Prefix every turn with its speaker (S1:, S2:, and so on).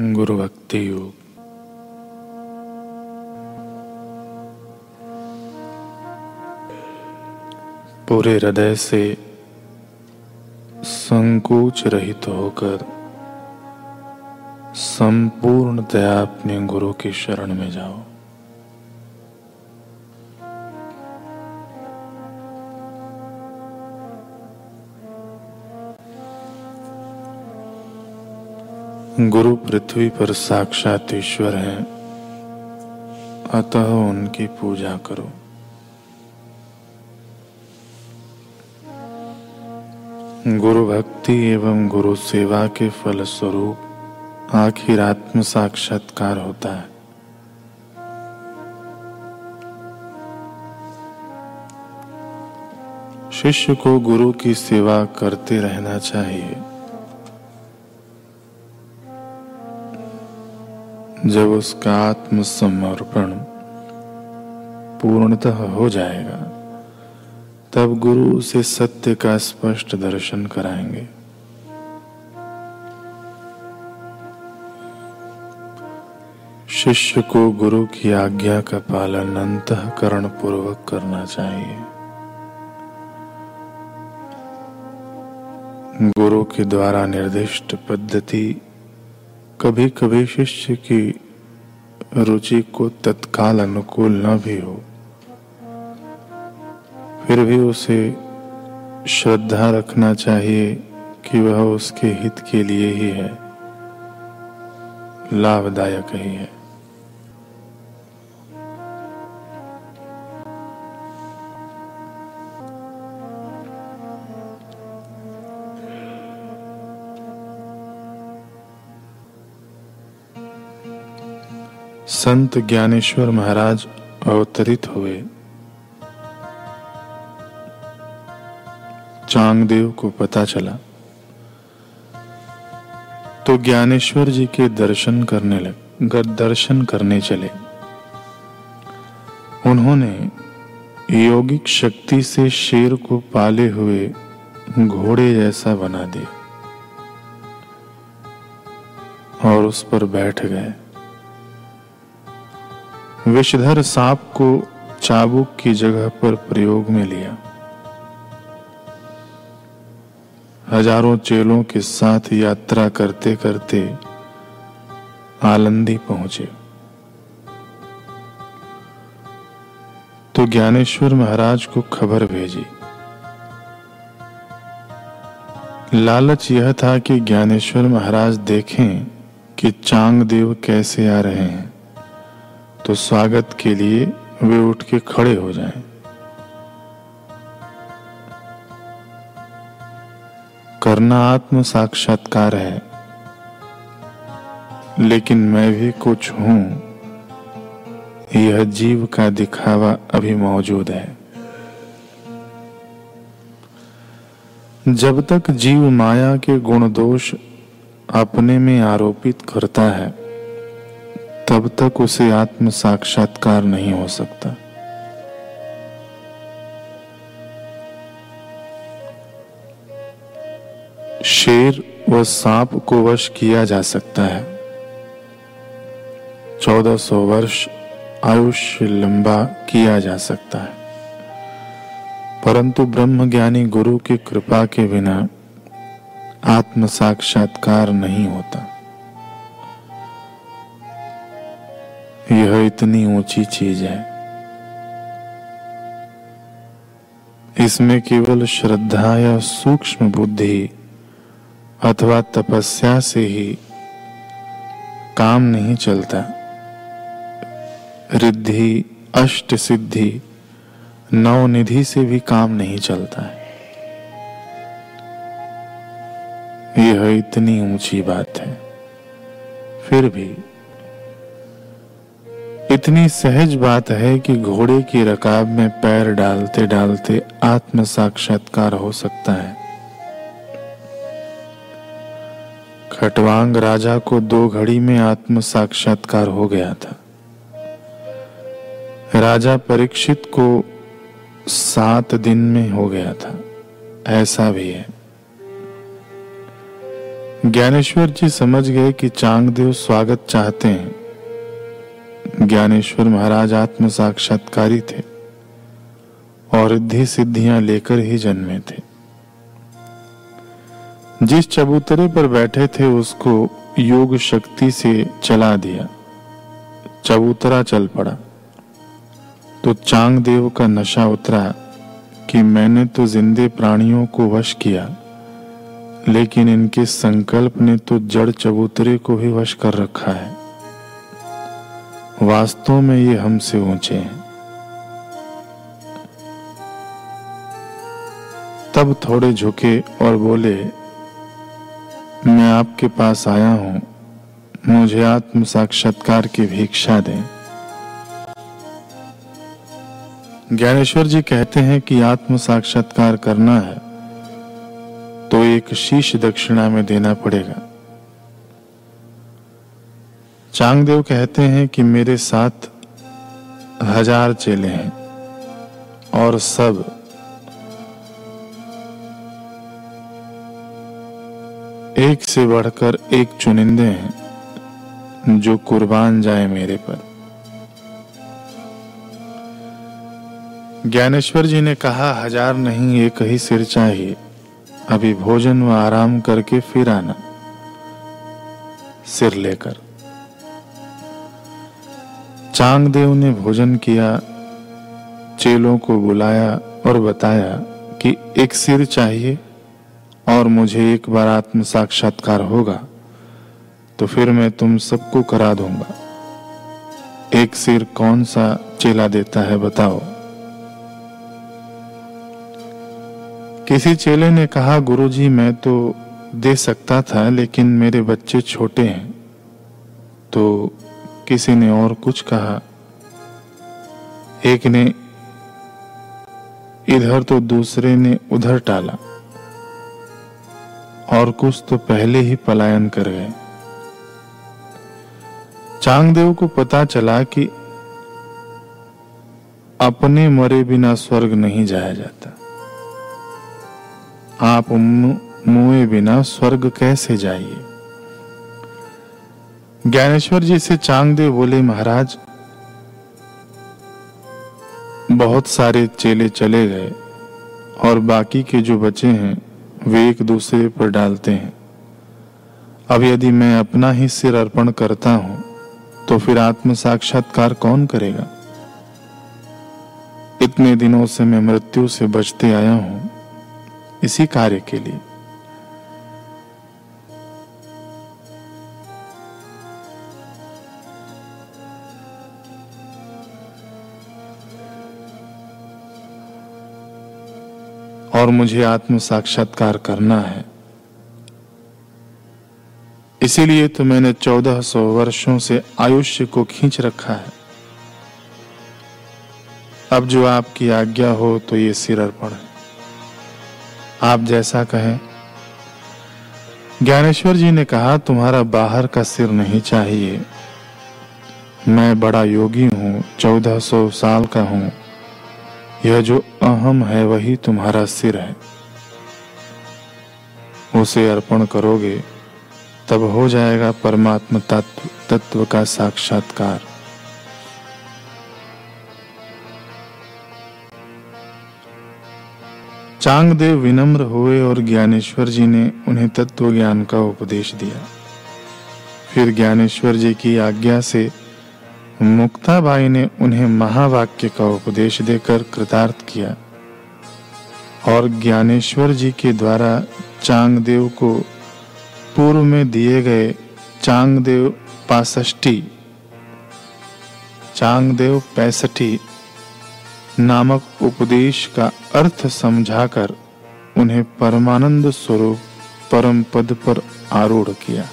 S1: गुरु भक्ति योग पूरे हृदय से संकोच रहित होकर संपूर्ण दया अपने गुरु के शरण में जाओ। गुरु पृथ्वी पर साक्षात ईश्वर है। अतः उनकी पूजा करो। गुरु भक्ति एवं गुरु सेवा के फल स्वरूप आखिर आत्म साक्षात्कार होता है। शिष्य को गुरु की सेवा करते रहना चाहिए। जब उसका आत्मसमर्पण पूर्णतः हो जाएगा, तब गुरु उसे सत्य का स्पष्ट दर्शन कराएँगे। शिष्य को गुरु की आज्ञा का पालन अंतकरण पूर्वक करना चाहिए। गुरु के द्वारा निर्दिष्ट पद्धति कभी कभी शिष्य की रुचि को तत्काल अनुकूल न भी हो, फिर भी उसे श्रद्धा रखना चाहिए कि वह उसके हित के लिए ही है, लाभदायक ही है। संत ज्ञानेश्वर महाराज अवतरित हुए। चांगदेव को पता चला। तो ज्ञानेश्वर जी के दर्शन करने लगे दर्शन करने चले। उन्होंने योगिक शक्ति से शेर को पाले हुए घोड़े जैसा बना दिया और उस पर बैठ गए। विषधर सांप को चाबुक की जगह पर प्रयोग में लिया। हज़ारों चेलों के साथ यात्रा करते करते आलंदी पहुँचे। तो ज्ञानेश्वर महाराज को खबर भेजी। लालच यह था कि ज्ञानेश्वर महाराज देखें कि चांग देव कैसे आ रहे हैं। तो स्वागत के लिए वे उठ के खड़े हो जाएँ। करना आत्म साक्षात्कार है। लेकिन मैं भी कुछ हूँ। यह जीव का दिखावा अभी मौजूद है। जब तक जीव माया के गुण दोष अपने में आरोपित करता है तब तक उसे आत्म साक्षात्कार नहीं हो सकता। शेर व सांप को वश किया जा सकता है। चौदह सौ वर्ष आयुष्य लंबा किया जा सकता है। परंतु ब्रह्म ज्ञानी गुरु की कृपा के बिना आत्म साक्षात्कार नहीं होता। यह इतनी ऊँची चीज़ है। इसमें केवल श्रद्धा या सूक्ष्म बुद्धि अथवा तपस्या से ही काम नहीं चलता। रिद्धि, अष्ट सिद्धि, नवनिधि से भी काम नहीं चलता है। यह इतनी ऊँची बात है। फिर भी इतनी सहज बात है कि घोड़े की रकाब में पैर डालते डालते आत्म साक्षात्कार हो सकता है। खटवांग राजा को दो घड़ी में आत्म साक्षात्कार हो गया था। राजा परीक्षित को सात दिन में हो गया था। ऐसा भी है। ज्ञानेश्वर जी समझ गए कि चांगदेव स्वागत चाहते हैं। ज्ञानेश्वर महाराज आत्म साक्षात्कारी थे और रिद्धि सिद्धियाँ लेकर ही जन्मे थे। जिस चबूतरे पर बैठे थे, उसको योग शक्ति से चला दिया। चबूतरा चल पड़ा। तो चांगदेव का नशा उतरा कि मैंने तो जिंदे प्राणियों को वश किया, लेकिन इनके संकल्प ने तो जड़ चबूतरे को भी वश कर रखा है। वास्तव में ये हमसे ऊँचे हैं। तब थोड़े झुके और बोले, मैं आपके पास आया हूँ। मुझे आत्म साक्षात्कार की भिक्षा दें। ज्ञानेश्वर जी कहते हैं कि आत्म साक्षात्कार करना है तो एक शीश दक्षिणा में देना पड़ेगा। चांगदेव कहते हैं कि मेरे साथ हज़ार चेले हैं और सब एक से बढ़कर एक चुनिंदे हैं जो कुर्बान जाए मेरे पर। ज्ञानेश्वर जी ने कहा, हज़ार नहीं, एक ही सिर चाहिए। अभी भोजन व आराम करके फिर आना, सिर लेकर। चांगदेव ने भोजन किया, चेलों को बुलाया और बताया कि एक सिर चाहिए और मुझे एक बार आत्म साक्षात्कार होगा तो फिर मैं तुम सबको करा दूँगा। एक सिर कौन सा चेला देता है बताओ। किसी चेले ने कहा, गुरुजी, मैं तो दे सकता था, लेकिन मेरे बच्चे छोटे हैं तो किसी ने और कुछ कहा। एक ने, इधर तो दूसरे ने उधर टाला। और कुछ तो पहले ही पलायन कर गए। चांगदेव को पता चला कि अपने मरे बिना स्वर्ग नहीं जाया जाता। आप मुए बिना स्वर्ग कैसे जाइए? ज्ञानेश्वर जी से चांगदेव बोले, महाराज, बहुत सारे चेले चले गए और बाकी के जो बचे हैं, वे एक दूसरे पर डालते हैं। अब यदि मैं अपना ही सिर अर्पण करता हूँ तो फिर आत्म साक्षात्कार कौन करेगा? इतने दिनों से मैं मृत्यु से बचते आया हूँ, इसी कार्य के लिए। और मुझे आत्म साक्षात्कार करना है। इसीलिए तो मैंने चौदह सौ वर्षों से आयुष्य को खींच रखा है। अब जो आपकी आज्ञा हो तो ये सिर अर्पण है। आप जैसा कहें। ज्ञानेश्वर जी ने कहा, तुम्हारा बाहर का सिर नहीं चाहिए। मैं बड़ा योगी हूँ, चौदह सौ साल का हूँ। यह जो अहम है वही तुम्हारा सिर है। उसे अर्पण करोगे, तब हो जाएगा परमात्मा तत्व तत्व का साक्षात्कार। चांगदेव विनम्र हुए और ज्ञानेश्वर जी ने उन्हें तत्व ज्ञान का उपदेश दिया। फिर ज्ञानेश्वर जी की आज्ञा से मुक्ताबाई ने उन्हें महावाक्य का उपदेश देकर कृतार्थ किया और ज्ञानेश्वर जी के द्वारा चांगदेव को पूर्व में दिए गए चांगदेव पासष्टी, चांगदेव पैसठी नामक उपदेश का अर्थ समझाकर उन्हें परमानंद स्वरूप परम पद पर आरूढ़ किया।